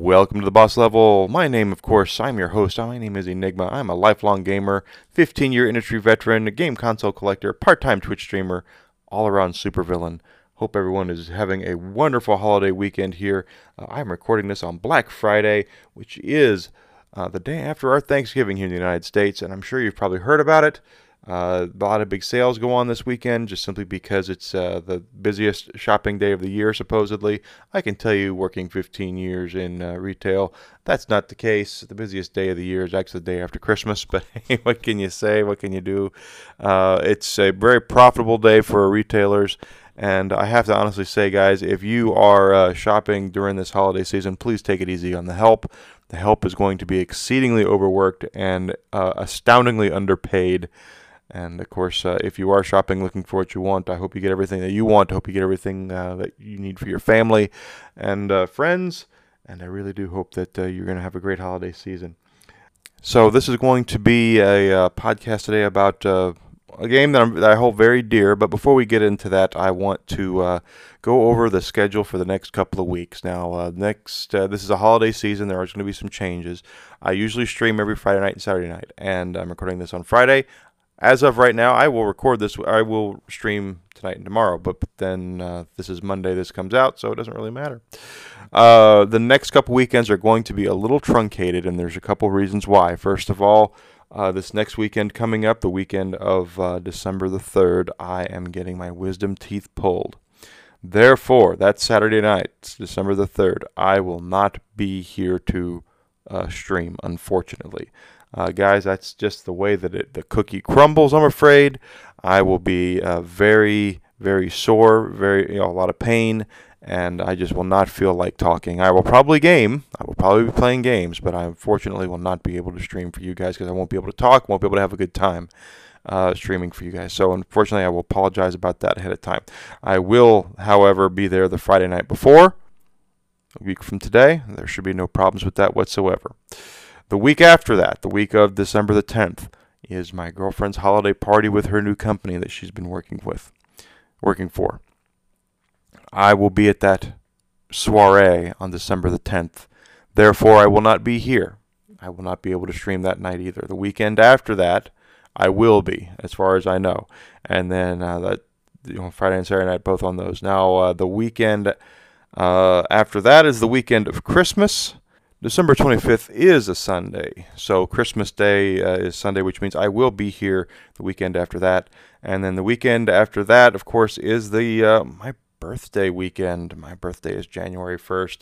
Welcome to the Boss Level. My name, of course, I'm your host. My name is Enygma. I'm a lifelong gamer, 15 year industry veteran, game console collector, part time Twitch streamer, all around supervillain. Hope everyone is having a wonderful holiday weekend here. Uh, I'm recording this on Black Friday, which is uh, the day after our Thanksgiving here in the United States, and I'm sure you've probably heard about it. Uh, a lot of big sales go on this weekend just simply because it's uh, the busiest shopping day of the year, supposedly. I can tell you, working 15 years in uh, retail, that's not the case. The busiest day of the year is actually the day after Christmas, but what can you say? What can you do? Uh, it's a very profitable day for retailers. And I have to honestly say, guys, if you are uh, shopping during this holiday season, please take it easy on the help. The help is going to be exceedingly overworked and uh, astoundingly underpaid. And of course, uh, if you are shopping looking for what you want, I hope you get everything that you want. I hope you get everything uh, that you need for your family and uh, friends. And I really do hope that uh, you're going to have a great holiday season. So, this is going to be a uh, podcast today about uh, a game that, that, i hold very dear. But before we get into that, I want to go over the schedule for the next couple of weeks. Now, next this is a holiday season. There are going to be some changes. I usually stream every Friday night and Saturday night, and I'm recording this on Friday as of right now, I will record this. I will stream tonight and tomorrow, but then uh, this is Monday. This comes out, so it doesn't really matter. Uh, the next couple weekends are going to be a little truncated, and there's a couple reasons why. First of all, uh, this next weekend coming up, the weekend of uh, December the 3rd, I am getting my wisdom teeth pulled. Therefore, that Saturday night, December the 3rd, I will not be here to uh, stream, unfortunately. Uh, guys, that's just the way that it, the cookie crumbles, I'm afraid. I will be uh, very, very sore, very, you know, a lot of pain, and I just will not feel like talking. I will probably game. I will probably be playing games, but I unfortunately will not be able to stream for you guys because I won't be able to talk, won't be able to have a good time. Uh, streaming for you guys. So, unfortunately, I will apologize about that ahead of time. I will, however, be there the Friday night before, a week from today. There should be no problems with that whatsoever. The week after that, the week of December the 10th, is my girlfriend's holiday party with her new company that she's been working with, working for. I will be at that soiree on December the 10th. Therefore, I will not be here. I will not be able to stream that night either. The weekend after that, I will be, as far as I know. And then uh, that you know, Friday and Saturday night, both on those. Now, uh, the weekend uh, after that is the weekend of Christmas. December 25th is a Sunday, so Christmas Day uh, is Sunday, which means I will be here the weekend after that. And then the weekend after that, of course, is the uh, my birthday weekend. My birthday is January 1st,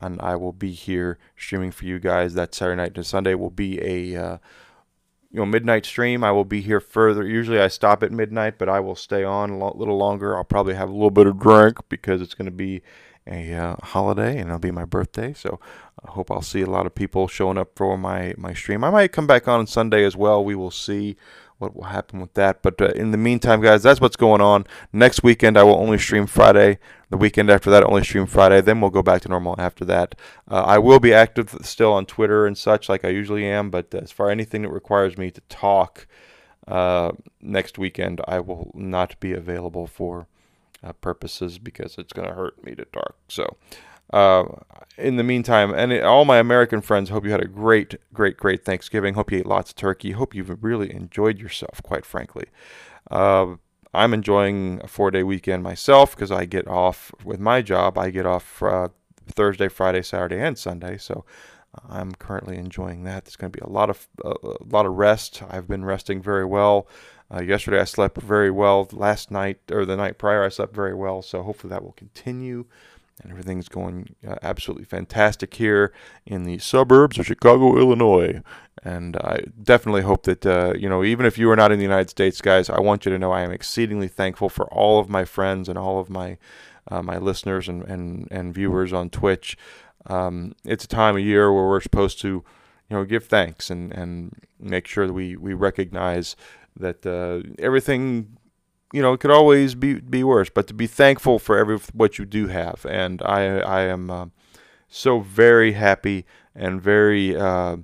and I will be here streaming for you guys. That Saturday night to Sunday will be a uh, you know midnight stream. I will be here further. Usually I stop at midnight, but I will stay on a little longer. I'll probably have a little bit of drink because it's going to be a uh, holiday and it'll be my birthday. So I hope I'll see a lot of people showing up for my, my stream. I might come back on Sunday as well. We will see what will happen with that. But uh, in the meantime, guys, that's what's going on. Next weekend, I will only stream Friday. The weekend after that, only stream Friday. Then we'll go back to normal after that. Uh, I will be active still on Twitter and such, like I usually am. But as far as anything that requires me to talk uh, next weekend, I will not be available for uh, purposes because it's going to hurt me to talk. So, uh, in the meantime, and all my American friends, hope you had a great, great, great Thanksgiving. Hope you ate lots of turkey. Hope you've really enjoyed yourself, quite frankly. Uh, I'm enjoying a four day weekend myself because I get off with my job. I get off uh, Thursday, Friday, Saturday, and Sunday. So I'm currently enjoying that. There's going to be a lot of a lot of rest. I've been resting very well. Uh, yesterday I slept very well. Last night or the night prior I slept very well. So hopefully that will continue. And everything's going uh, absolutely fantastic here in the suburbs of Chicago, Illinois. And I definitely hope that, uh, you know, even if you are not in the United States, guys, I want you to know I am exceedingly thankful for all of my friends and all of my uh, my listeners and, and, and viewers on Twitch. Um, it's a time of year where we're supposed to, you know, give thanks and, and make sure that we, we recognize that uh, everything you know could always be be worse but to be thankful for every what you do have and i i am uh, so very happy and very uh,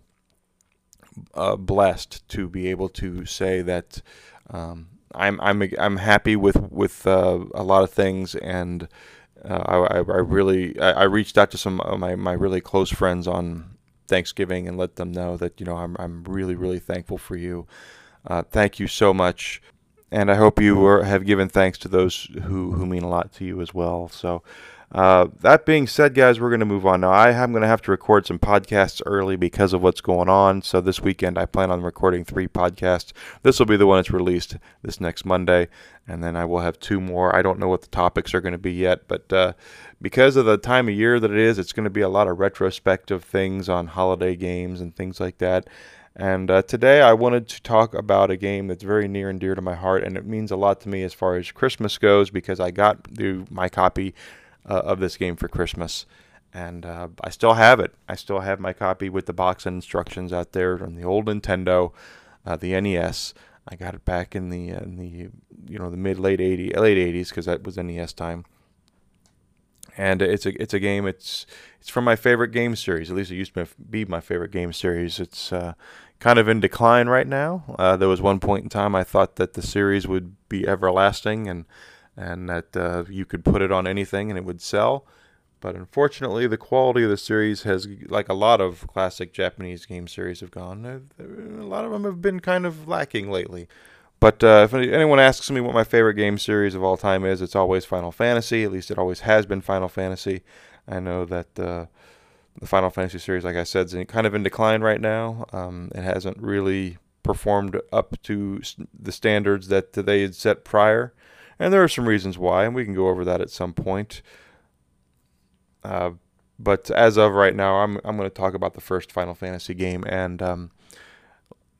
uh, blessed to be able to say that um, I'm I'm I'm happy with with uh, a lot of things and Uh, I, I, I really I, I reached out to some of my, my really close friends on Thanksgiving and let them know that you know I'm I'm really really thankful for you. Uh, thank you so much, and I hope you were, have given thanks to those who who mean a lot to you as well. So. Uh, that being said, guys, we're going to move on now. I am going to have to record some podcasts early because of what's going on. So this weekend, I plan on recording three podcasts. This will be the one that's released this next Monday, and then I will have two more. I don't know what the topics are going to be yet, but uh, because of the time of year that it is, it's going to be a lot of retrospective things on holiday games and things like that. And uh, today I wanted to talk about a game that's very near and dear to my heart, and it means a lot to me as far as Christmas goes because I got the, my copy uh, of this game for Christmas. And uh, I still have it. I still have my copy with the box and instructions out there on the old Nintendo, uh, the NES. I got it back in the in the you know the mid late 80s late 80s because that was NES time and it's a it's a game. It's it's from my favorite game series. At least it used to be my favorite game series. It's uh, kind of in decline right now. Uh, there was one point in time I thought that the series would be everlasting and and that uh, you could put it on anything and it would sell. But unfortunately, the quality of the series has, like a lot of classic Japanese game series have gone, uh, a lot of them have been kind of lacking lately. But uh, if anyone asks me what my favorite game series of all time is, it's always Final Fantasy. At least it always has been Final Fantasy. I know that uh, the Final Fantasy series, like I said, is kind of in decline right now. Um, it hasn't really performed up to the standards that they had set prior. And there are some reasons why, and we can go over that at some point. Uh, but as of right now, I'm I'm going to talk about the first Final Fantasy game, and um,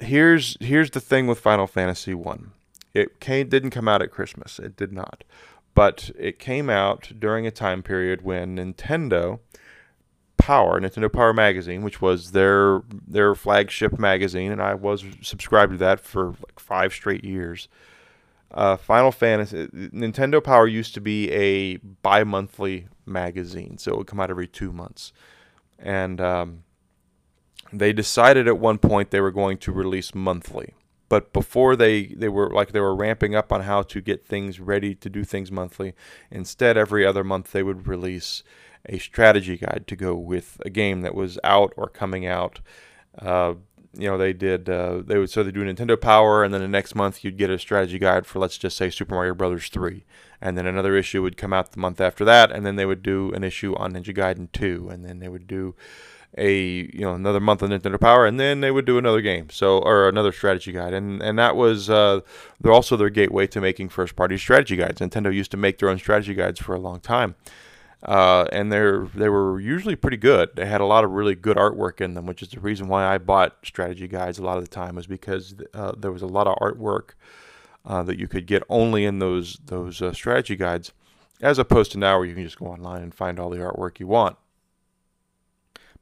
here's here's the thing with Final Fantasy One. It came, didn't come out at Christmas. It did not, but it came out during a time period when Nintendo Power, Nintendo Power Magazine, which was their their flagship magazine, and I was subscribed to that for like five straight years. Uh, Final Fantasy, Nintendo Power used to be a bi-monthly magazine, so it would come out every two months, and um, they decided at one point they were going to release monthly. But before they, they were like they were ramping up on how to get things ready to do things monthly. Instead, every other month they would release a strategy guide to go with a game that was out or coming out. Uh, you know, they did uh, they would so they do Nintendo Power, and then the next month you'd get a strategy guide for let's just say Super Mario Brothers three, and then another issue would come out the month after that, and then they would do an issue on Ninja Gaiden two, and then they would do a you know another month of Nintendo Power, and then they would do another game, so or another strategy guide, and and that was uh, they're also their gateway to making first party strategy guides. Nintendo used to make their own strategy guides for a long time, uh, and they're they were usually pretty good. They had a lot of really good artwork in them, which is the reason why I bought strategy guides a lot of the time, was because uh, there was a lot of artwork uh, that you could get only in those those uh, strategy guides, as opposed to now where you can just go online and find all the artwork you want.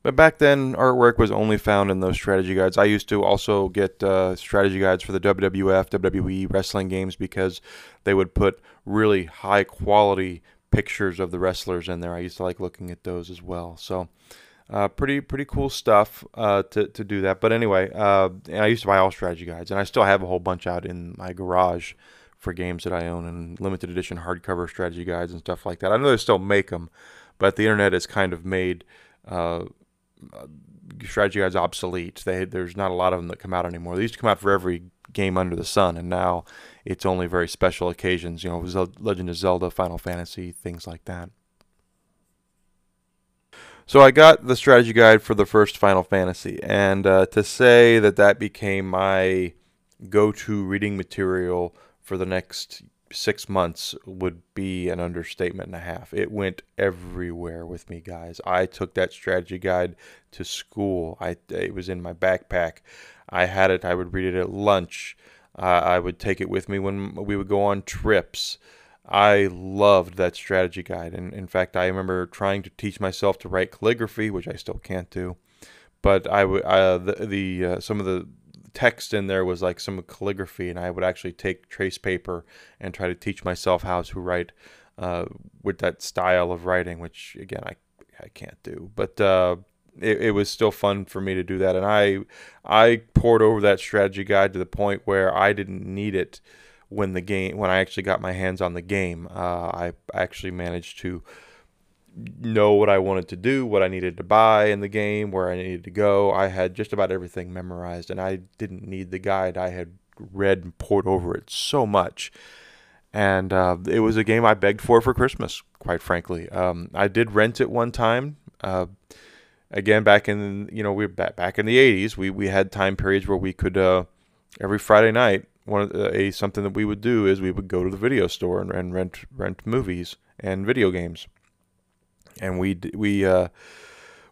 But back then, artwork was only found in those strategy guides. I used to also get uh, strategy guides for the WWF, WWE wrestling games because they would put really high quality pictures of the wrestlers in there. I used to like looking at those as well. So, uh, pretty pretty cool stuff uh, to to do that. But anyway, uh, I used to buy all strategy guides, and I still have a whole bunch out in my garage for games that I own and limited edition hardcover strategy guides and stuff like that. I know they still make them, but the internet has kind of made uh, strategy guides obsolete. They, there's not a lot of them that come out anymore. They used to come out for every game under the sun, and now it's only very special occasions. You know, Legend of Zelda, Final Fantasy, things like that. So I got the strategy guide for the first Final Fantasy, and uh, to say that that became my go-to reading material for the next six months would be an understatement and a half. It went everywhere with me, guys. I took that strategy guide to school. I it was in my backpack. I had it. I would read it at lunch. Uh, I would take it with me when we would go on trips. I loved that strategy guide, and in fact, I remember trying to teach myself to write calligraphy, which I still can't do. But I would uh, the, the uh, some of the text in there was like some calligraphy, and I would actually take trace paper and try to teach myself how to write uh, with that style of writing, which again I I can't do, but uh, it, it was still fun for me to do that, and I I pored over that strategy guide to the point where I didn't need it when the game when I actually got my hands on the game. Uh, I actually managed to know what I wanted to do, what I needed to buy in the game, where I needed to go. I had just about everything memorized, and I didn't need the guide. I had read and pored over it so much. And uh, it was a game I begged for for Christmas, quite frankly. Um, I did rent it one time. Uh, again, back in you know we back back in the '80s, we we had time periods where we could uh, every Friday night. One of the, a something that we would do is we would go to the video store and, and rent rent movies and video games and we we uh,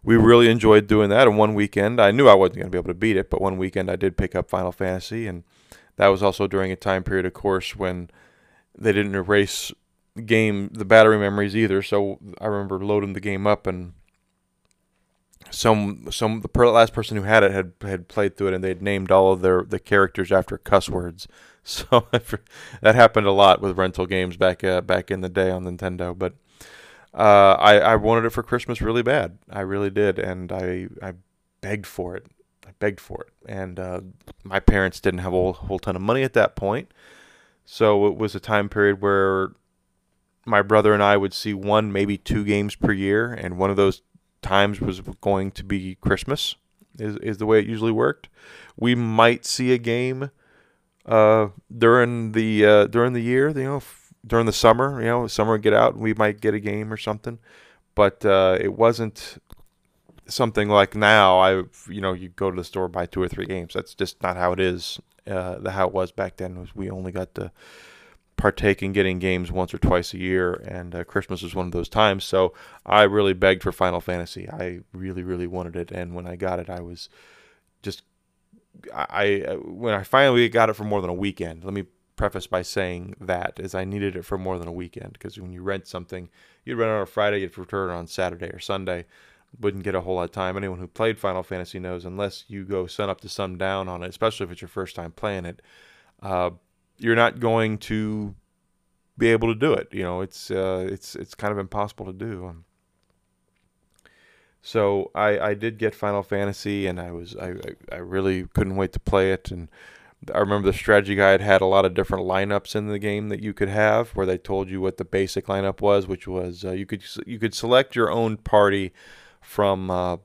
we really enjoyed doing that. And one weekend, I knew I wasn't going to be able to beat it, but one weekend I did pick up Final Fantasy, and that was also during a time period, of course, when they didn't erase game the battery memories either. So I remember loading the game up and some some the per, last person who had it had had played through it and they'd named all of their the characters after cuss words. So that happened a lot with rental games back uh, back in the day on Nintendo, but uh, I, I wanted it for Christmas really bad. I really did, and I I begged for it. I begged for it, and uh, my parents didn't have a whole, whole ton of money at that point, so it was a time period where my brother and I would see one, maybe two games per year, and one of those times was going to be Christmas. Is is the way it usually worked. We might see a game uh, during the uh, during the year, you know, during the summer. You know, summer would get out, and we might get a game or something. But uh, it wasn't something like now. I, you know, you go to the store buy two or three games. That's just not how it is. Uh, the how it was back then was we only got to partake in getting games once or twice a year, and uh, Christmas was one of those times. So I really begged for Final Fantasy. I really, really wanted it, and when I got it, I was just I when I finally got it for more than a weekend. Let me preface by saying that is I needed it for more than a weekend because when you rent something, you'd rent it on a Friday, you'd return it on Saturday or Sunday. Wouldn't get a whole lot of time. Anyone who played Final Fantasy knows unless you go sun up to sun down on it, especially if it's your first time playing it, uh, you're not going to be able to do it. You know, it's uh, it's it's kind of impossible to do. Um, so I, I did get Final Fantasy, and I was I, I really couldn't wait to play it, and I remember the strategy guide had a lot of different lineups in the game that you could have, where they told you what the basic lineup was, which was uh, you could you could select your own party from uh,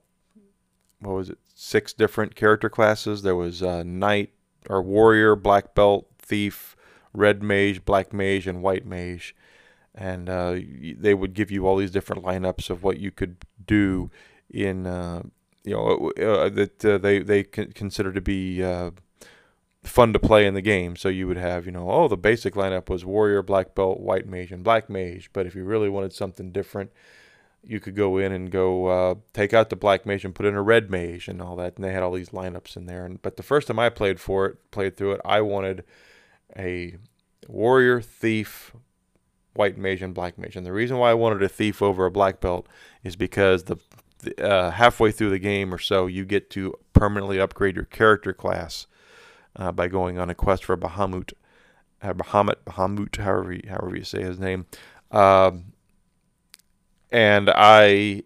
what was it six different character classes. There was uh, knight or warrior, black belt, thief, red mage, black mage, and white mage, and uh, they would give you all these different lineups of what you could do in uh, you know uh, that they they consider to be fun to play in the game. So you would have, you know, oh, the basic lineup was warrior, black belt, white mage, and black mage. But if you really wanted something different, you could go in and go uh, take out the black mage and put in a red mage and all that. And they had all these lineups in there. And but the first time I played for it, played through it, I wanted a warrior, thief, white mage, and black mage. And the reason why I wanted a thief over a black belt is because the uh, halfway through the game or so, you get to permanently upgrade your character class uh, by going on a quest for Bahamut, uh, Bahamut, Bahamut, however you, however you say his name. Um, and I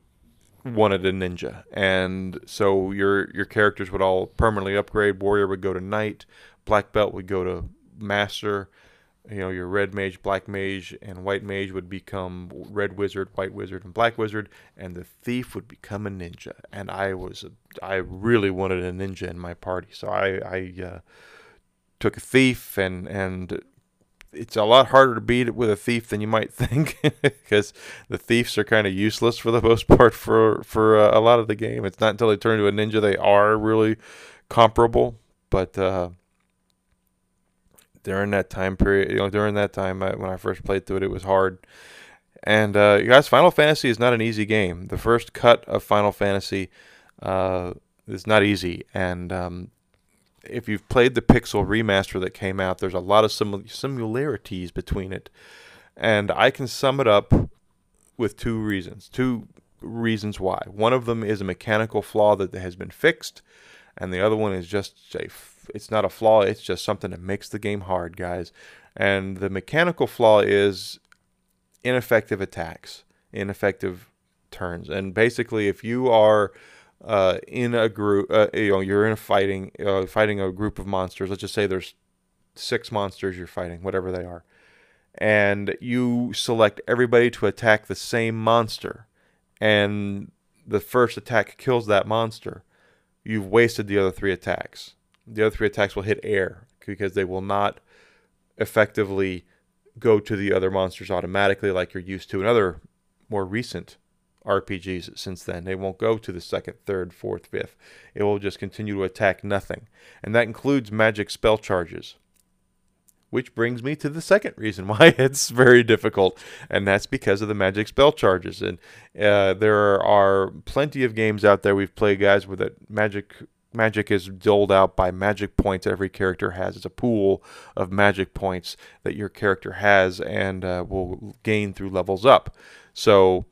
wanted a ninja, and so your your characters would all permanently upgrade. Warrior would go to knight, black belt would go to master. You know, your red mage, black mage, and white mage would become red wizard, white wizard, and black wizard, and the thief would become a ninja. And I was, I really wanted a ninja in my party, so I, I uh, took a thief and and it's a lot harder to beat it with a thief than you might think because the thieves are kind of useless for the most part for for uh, a lot of the game. It's not until they turn into a ninja they are really comparable. But uh, during that time period, you know, during that time I, when I first played through it, it was hard. And uh, you guys, Final Fantasy is not an easy game. The first cut of Final Fantasy uh, is not easy, and um, if you've played the Pixel remaster that came out, there's a lot of sim- similarities between it. And I can sum it up with two reasons. Two reasons why. One of them is a mechanical flaw that has been fixed, and the other one is just a it's not a flaw, it's just something that makes the game hard, guys. And the mechanical flaw is ineffective attacks, ineffective turns. And basically if you are uh, in a group, uh, you know, you're in a fighting, uh, fighting a group of monsters. Let's just say there's six monsters you're fighting, whatever they are. And you select everybody to attack the same monster. And the first attack kills that monster. You've wasted the other three attacks. The other three attacks will hit air because they will not effectively go to the other monsters automatically like you're used to in other more recent RPGs since then. They won't go to the second, third, fourth, fifth. It will just continue to attack nothing. And that includes magic spell charges. Which brings me to the second reason why it's very difficult, and that's because of the magic spell charges. And uh, there are plenty of games out there we've played, guys, where that magic magic is doled out by magic points every character has. It's a pool of magic points that your character has and uh, will gain through levels up. So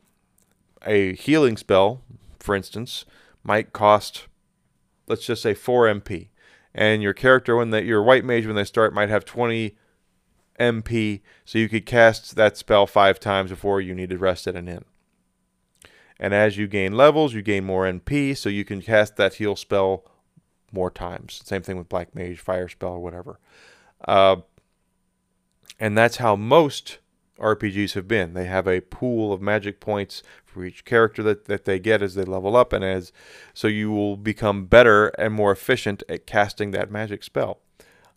a healing spell, for instance, might cost, let's just say, 4 MP. And your character, when they, your white mage, when they start, might have 20 MP, so you could cast that spell five times before you need to rest at an in. And as you gain levels, you gain more MP, so you can cast that heal spell more times. Same thing with Black Mage, Fire Spell, or whatever. Uh, and that's how most RPGs have been. They have a pool of magic points for each character that, that they get as they level up, and as so you will become better and more efficient at casting that magic spell.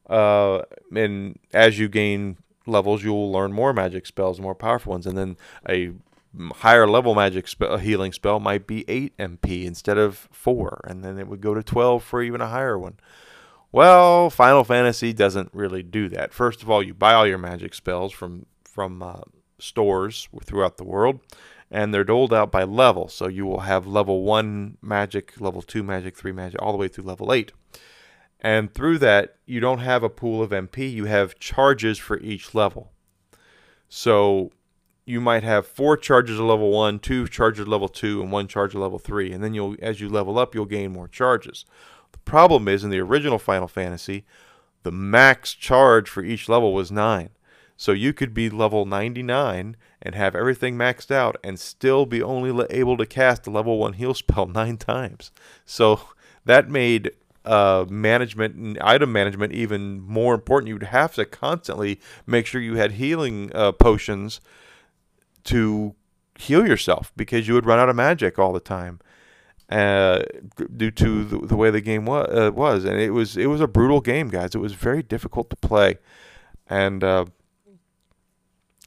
Uh, and as you gain levels, you will learn more magic spells, more powerful ones, and then a higher level magic spell, healing spell might be 8 MP instead of 4, and then it would go to 12 for even a higher one. Well, Final Fantasy doesn't really do that. First of all, you buy all your magic spells from from uh, stores throughout the world, and they're doled out by level. So you will have level 1 magic, level 2 magic, 3 magic, all the way through level 8. And through that, you don't have a pool of MP, you have charges for each level. So you might have four charges at level 1, two charges at level 2, and one charge at level 3. And then you'll as you level up, you'll gain more charges. The problem is in the original Final Fantasy, the max charge for each level was 9. So you could be level 99 and have everything maxed out and still be only able to cast a level 1 heal spell 9 times. So that made uh, management and item management even more important. You'd have to constantly make sure you had healing uh, potions to heal yourself because you would run out of magic all the time. Uh, due to the, the, way the game wa- uh, was, and it was it was a brutal game, guys. It was very difficult to play, and uh,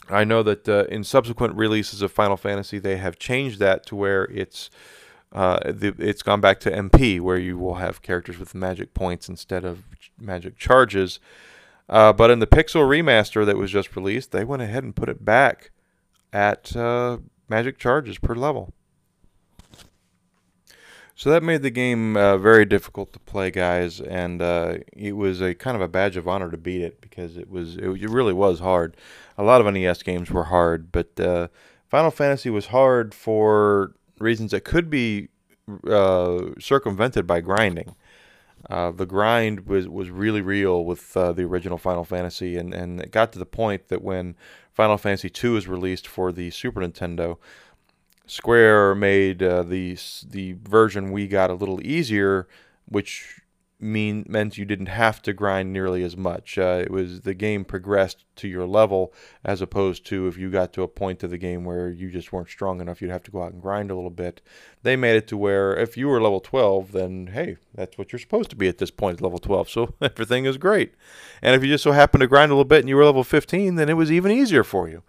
I know that uh, in subsequent releases of Final Fantasy, they have changed that to where it's uh, the, it's gone back to MP, where you will have characters with magic points instead of magic charges. Uh, but in the Pixel remaster that was just released, they went ahead and put it back at uh, magic charges per level. So that made the game uh, very difficult to play, guys, and uh, it was a kind of a badge of honor to beat it because it was it, it really was hard. A lot of NES games were hard, but uh, Final Fantasy was hard for reasons that could be uh, circumvented by grinding. Uh, the grind was, was really real with uh, the original Final Fantasy, and, and it got to the point that when Final Fantasy II was released for the Super Nintendo, Square made uh, the the version we got a little easier, which mean meant you didn't have to grind nearly as much. Uh, it was the game progressed to your level as opposed to if you got to a point of the game where you just weren't strong enough, you'd have to go out and grind a little bit. They made it to where if you were level 12, then hey, that's what you're supposed to be at this point, level 12. So everything is great. And if you just so happened to grind a little bit and you were level 15, then it was even easier for you.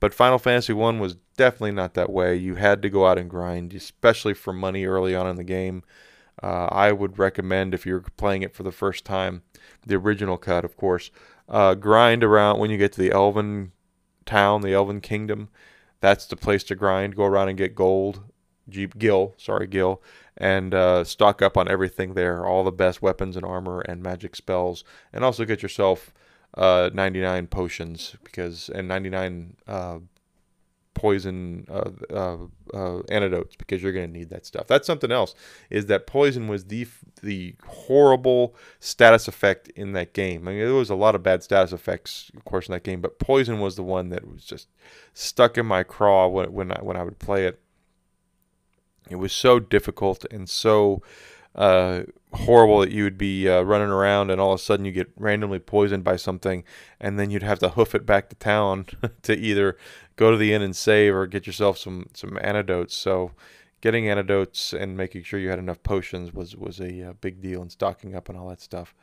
But Final Fantasy 1 was definitely not that way. You had to go out and grind, especially for money early on in the game. Uh, I would recommend if you're playing it for the first time, the original cut, of course. Uh, grind around when you get to the Elven town, the Elven kingdom. That's the place to grind. Go around and get gold, Jeep Gil, sorry Gil, and uh, stock up on everything there, all the best weapons and armor and magic spells, and also get yourself uh, 99 potions because and 99 uh, poison uh, uh, uh, antidotes because you're going to need that stuff. That's something else. Is that poison was the the horrible status effect in that game. I mean, there was a lot of bad status effects, of course, in that game, but poison was the one that was just stuck in my craw when when I, when I would play it. It was so difficult and so uh, horrible that you would be uh, running around and all of a sudden you get randomly poisoned by something, and then you'd have to hoof it back to town to either go to the inn and save or get yourself some some antidotes. So getting antidotes and making sure you had enough potions was was a, uh, big deal and stocking up and all that stuff.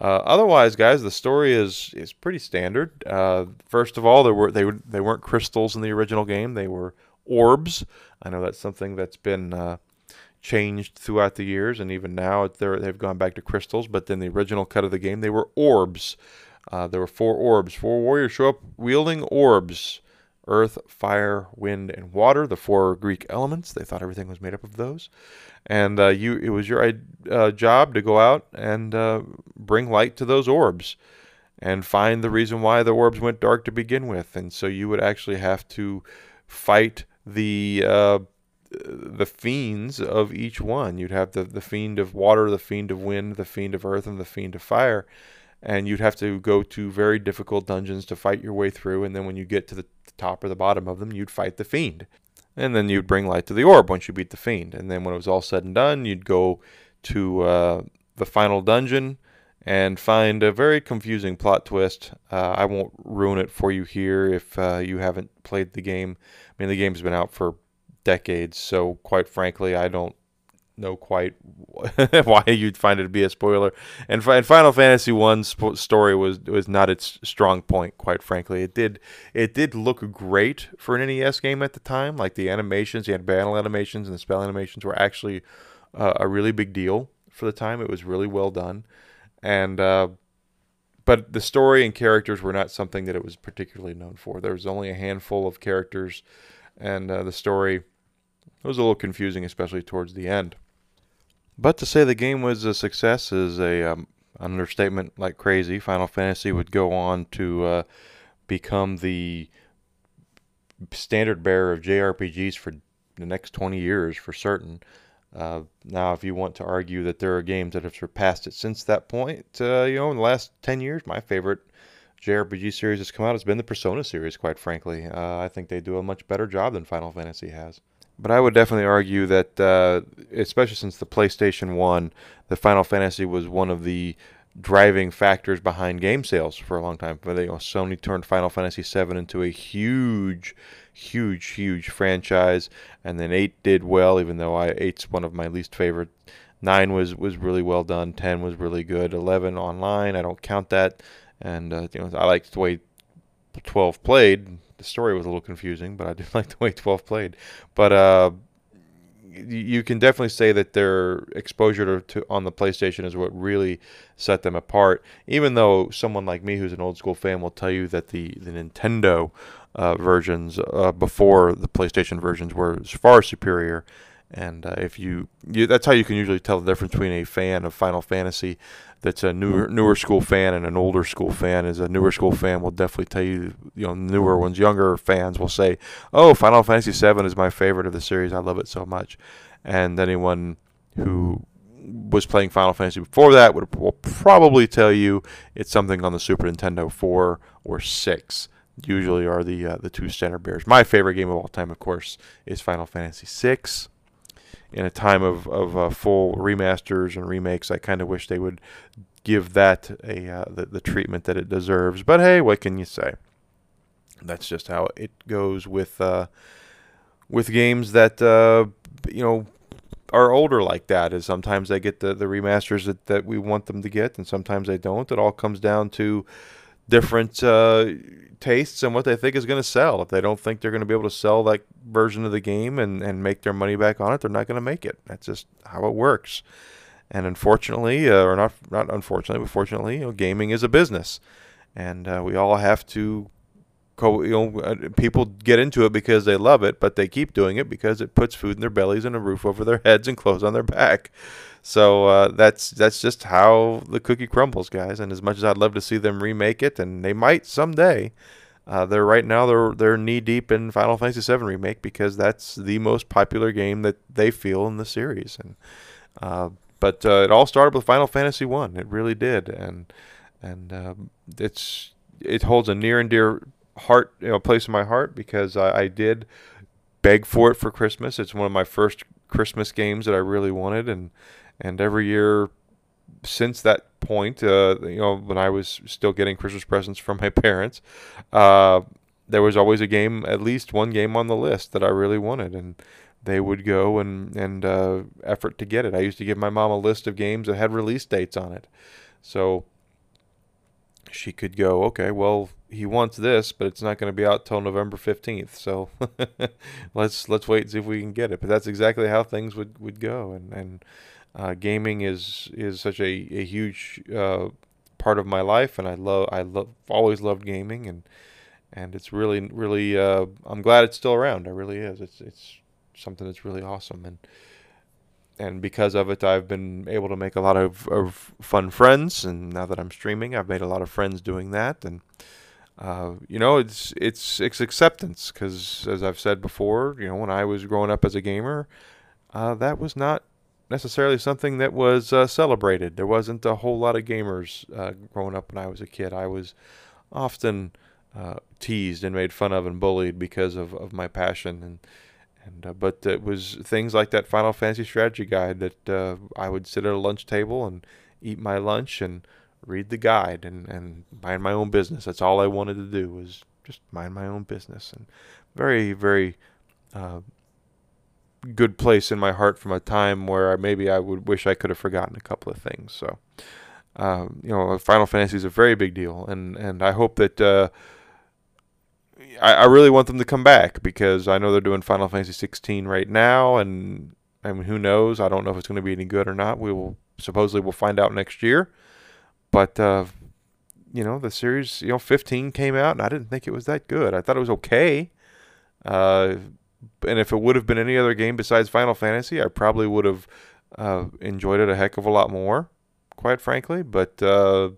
Uh, otherwise, guys, the story is is pretty standard. Uh, first of all, there were they were they weren't crystals in the original game; they were orbs. I know that's something that's been uh, changed throughout the years, and even now they've gone back to crystals. But then the original cut of the game, they were orbs. Uh, there were four orbs. Four warriors show up wielding orbs earth, fire, wind, and water, the four Greek elements. They thought everything was made up of those. And uh, you, it was your uh, job to go out and uh, bring light to those orbs and find the reason why the orbs went dark to begin with. And so you would actually have to fight the uh, the fiends of each one. You'd have the, the fiend of water, the fiend of wind, the fiend of earth, and the fiend of fire and you'd have to go to very difficult dungeons to fight your way through. And then when you get to the top or the bottom of them, you'd fight the fiend. And then you'd bring light to the orb once you beat the fiend. And then when it was all said and done, you'd go to uh, the final dungeon and find a very confusing plot twist. Uh, I won't ruin it for you here if uh, you haven't played the game. I mean, the game's been out for decades, so quite frankly, I don't know quite why you'd find it to be a spoiler. And, and Final Fantasy One's story was was not its strong point, quite frankly. It did it did look great for an NES game at the time. Like the animations, the battle animations and the spell animations were actually uh, a really big deal for the time. It was really well done, and uh, but the story and characters were not something that it was particularly known for. There was only a handful of characters, and uh, the story was a little confusing, especially towards the end. But to say the game was a success is a um, understatement like crazy. Final Fantasy would go on to uh, become the standard bearer of JRPGs for the next 20 years for certain. Uh, now, if you want to argue that there are games that have surpassed it since that point, uh, you know, in the last 10 years, my favorite JRPG series that's come out has been the Persona series, quite frankly. Uh, I think they do a much better job than Final Fantasy has. But I would definitely argue that, uh, especially since the PlayStation 1, the Final Fantasy was one of the driving factors behind game sales for a long time. But you know, Sony turned Final Fantasy VII into a huge, huge, huge franchise, and then eight did well, even though I eight's one of my least favorite. Nine was was really well done. Ten was really good. Eleven online, I don't count that, and uh, you know I liked the way twelve played the story was a little confusing, but I did like the way 12 played. But uh, you can definitely say that their exposure to, to, on the PlayStation is what really set them apart. Even though someone like me, who's an old school fan, will tell you that the the Nintendo uh, versions uh, before the PlayStation versions were far superior. And uh, if you, you, that's how you can usually tell the difference between a fan of Final Fantasy that's a newer newer school fan and an older school fan is a newer school fan will definitely tell you you know newer ones. Younger fans will say oh Final Fantasy VII is my favorite of the series. I love it so much. And anyone who was playing Final Fantasy before that would will probably tell you it's something on the Super Nintendo 4 or 6 usually are the uh, the two standard bears my favorite game of all time of course is Final Fantasy 6 in a time of, of uh, full remasters and remakes, I kind of wish they would give that a uh, the, the treatment that it deserves. But hey, what can you say? That's just how it goes with uh, with games that uh, you know are older like that. Is sometimes they get the, the remasters that, that we want them to get, and sometimes they don't. It all comes down to different uh, tastes and what they think is going to sell. If they don't think they're going to be able to sell that version of the game and, and make their money back on it, they're not going to make it. That's just how it works. And unfortunately, uh, or not not unfortunately, but fortunately, you know, gaming is a business, and uh, we all have to. You know, uh, people get into it because they love it, but they keep doing it because it puts food in their bellies and a roof over their heads and clothes on their back. So uh, that's that's just how the cookie crumbles, guys. And as much as I'd love to see them remake it, and they might someday, uh, they're right now they're they're knee deep in Final Fantasy VII remake because that's the most popular game that they feel in the series. And uh, but uh, it all started with Final Fantasy One. It really did, and and um, it's it holds a near and dear heart you know place in my heart because I, I did beg for it for Christmas. It's one of my first Christmas games that I really wanted, and and every year since that point, uh, you know, when I was still getting Christmas presents from my parents, uh, there was always a game, at least one game on the list that I really wanted, and they would go and and uh, effort to get it. I used to give my mom a list of games that had release dates on it, so she could go, okay, well, he wants this, but it's not going to be out till November fifteenth. So let's let's wait and see if we can get it. But that's exactly how things would, would go, and and uh, gaming is is such a a huge uh, part of my life, and I love I love always loved gaming, and and it's really really uh, I'm glad it's still around. I really is. It's it's something that's really awesome, and and because of it, I've been able to make a lot of, of fun friends. And now that I'm streaming, I've made a lot of friends doing that, and uh, you know, it's it's it's acceptance because, as I've said before, you know, when I was growing up as a gamer, uh, that was not necessarily something that was uh, celebrated. There wasn't a whole lot of gamers uh, growing up when I was a kid. I was often uh, teased and made fun of and bullied because of, of my passion and and uh, but it was things like that Final Fantasy strategy guide that uh, I would sit at a lunch table and eat my lunch and read the guide and and mind my own business. That's all I wanted to do was just mind my own business and very very uh, good place in my heart from a time where maybe I would wish I could have forgotten a couple of things. So, um, you know, Final Fantasy is a very big deal, and and I hope that uh, I, I really want them to come back because I know they're doing Final Fantasy 16 right now, and I mean, who knows? I don't know if it's going to be any good or not. We will supposedly we'll find out next year, but. Uh, you know the series you know 15 came out and i didn't think it was that good i thought it was okay uh, and if it would have been any other game besides Final Fantasy, I probably would have uh, enjoyed it a heck of a lot more, quite frankly. But uh,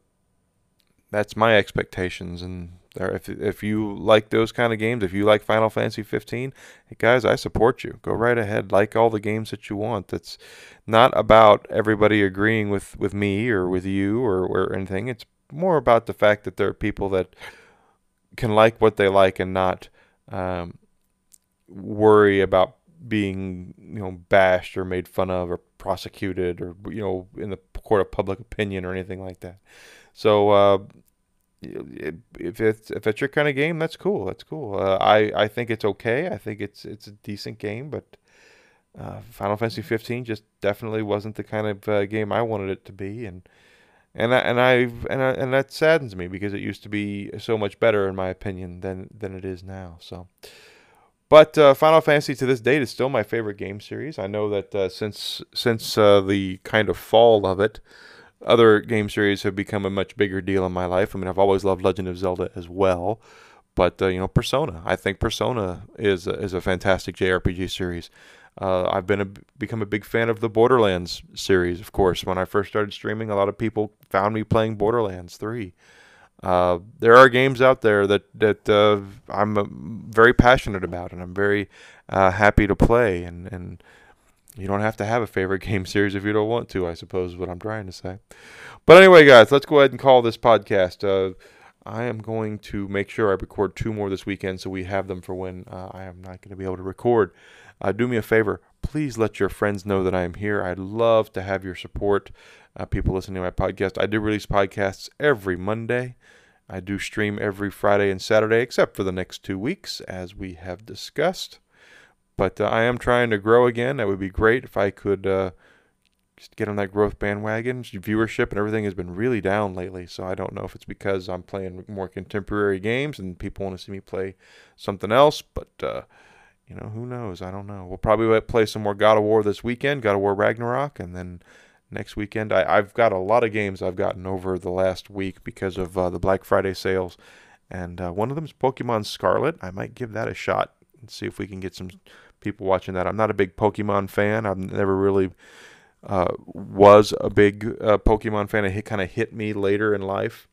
that's my expectations, and if if you like those kind of games, if you like Final Fantasy 15, hey guys, I support you. Go right ahead, like all the games that you want. It's not about everybody agreeing with with me or with you or or anything. It's more about the fact that there are people that can like what they like and not. Um, worry about being you know bashed or made fun of or prosecuted or you know in the court of public opinion or anything like that. So uh, if it's if it's your kind of game, that's cool. That's cool. Uh, I I think it's okay. I think it's it's a decent game, but uh, Final Fantasy 15 just definitely wasn't the kind of uh, game I wanted it to be, and and I, and I and I, and that saddens me because it used to be so much better in my opinion than than it is now. So. But uh, Final Fantasy to this date is still my favorite game series. I know that uh, since since uh, the kind of fall of it, other game series have become a much bigger deal in my life. I mean, I've always loved Legend of Zelda as well, but uh, you know, Persona. I think Persona is a, is a fantastic JRPG series. Uh, I've been a, become a big fan of the Borderlands series. Of course, when I first started streaming, a lot of people found me playing Borderlands Three. Uh, there are games out there that that uh, I'm uh, very passionate about, and I'm very uh, happy to play. And and you don't have to have a favorite game series if you don't want to. I suppose is what I'm trying to say. But anyway, guys, let's go ahead and call this podcast. Uh, I am going to make sure I record two more this weekend, so we have them for when uh, I am not going to be able to record. do me a favor, please let your friends know that I am here. I'd love to have your support. people listening to my podcast. I do release podcasts every Monday. I do stream every Friday and Saturday, except for the next two weeks, as we have discussed. But uh, I am trying to grow again. That would be great if I could uh, just get on that growth bandwagon. Viewership and everything has been really down lately, so I don't know if it's because I'm playing more contemporary games and people want to see me play something else. But uh, you know, who knows? I don't know. We'll probably play some more God of War this weekend, God of War Ragnarok, and then next weekend. I, have got a lot of games I've gotten over the last week because of uh, the Black Friday sales, and uh, one of them is Pokemon Scarlet. I might give that a shot and see if we can get some people watching that. I'm not a big Pokemon fan. I've never really uh, was a big uh, Pokemon fan. It kind of hit me later in life.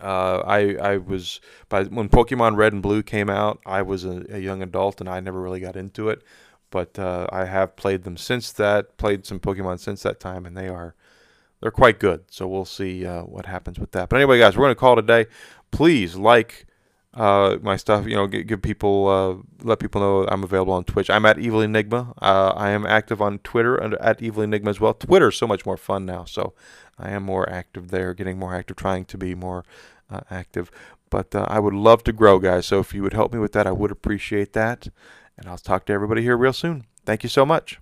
Uh, I I was by when Pokemon Red and Blue came out, I was a, a young adult and I never really got into it but uh, I have played them since that. Played some Pokemon since that time, and they are they're quite good. So we'll see uh, what happens with that. But anyway, guys, we're going to call today. Please like uh, my stuff. You know, give, give people, uh, let people know I'm available on Twitch. I'm at Evil Enygma. Uh, I am active on Twitter under at Evil Enygma as well. Twitter is so much more fun now, so I am more active there, getting more active, trying to be more uh, active. But uh, I would love to grow, guys. So if you would help me with that, I would appreciate that. And I'll talk to everybody here real soon. Thank you so much.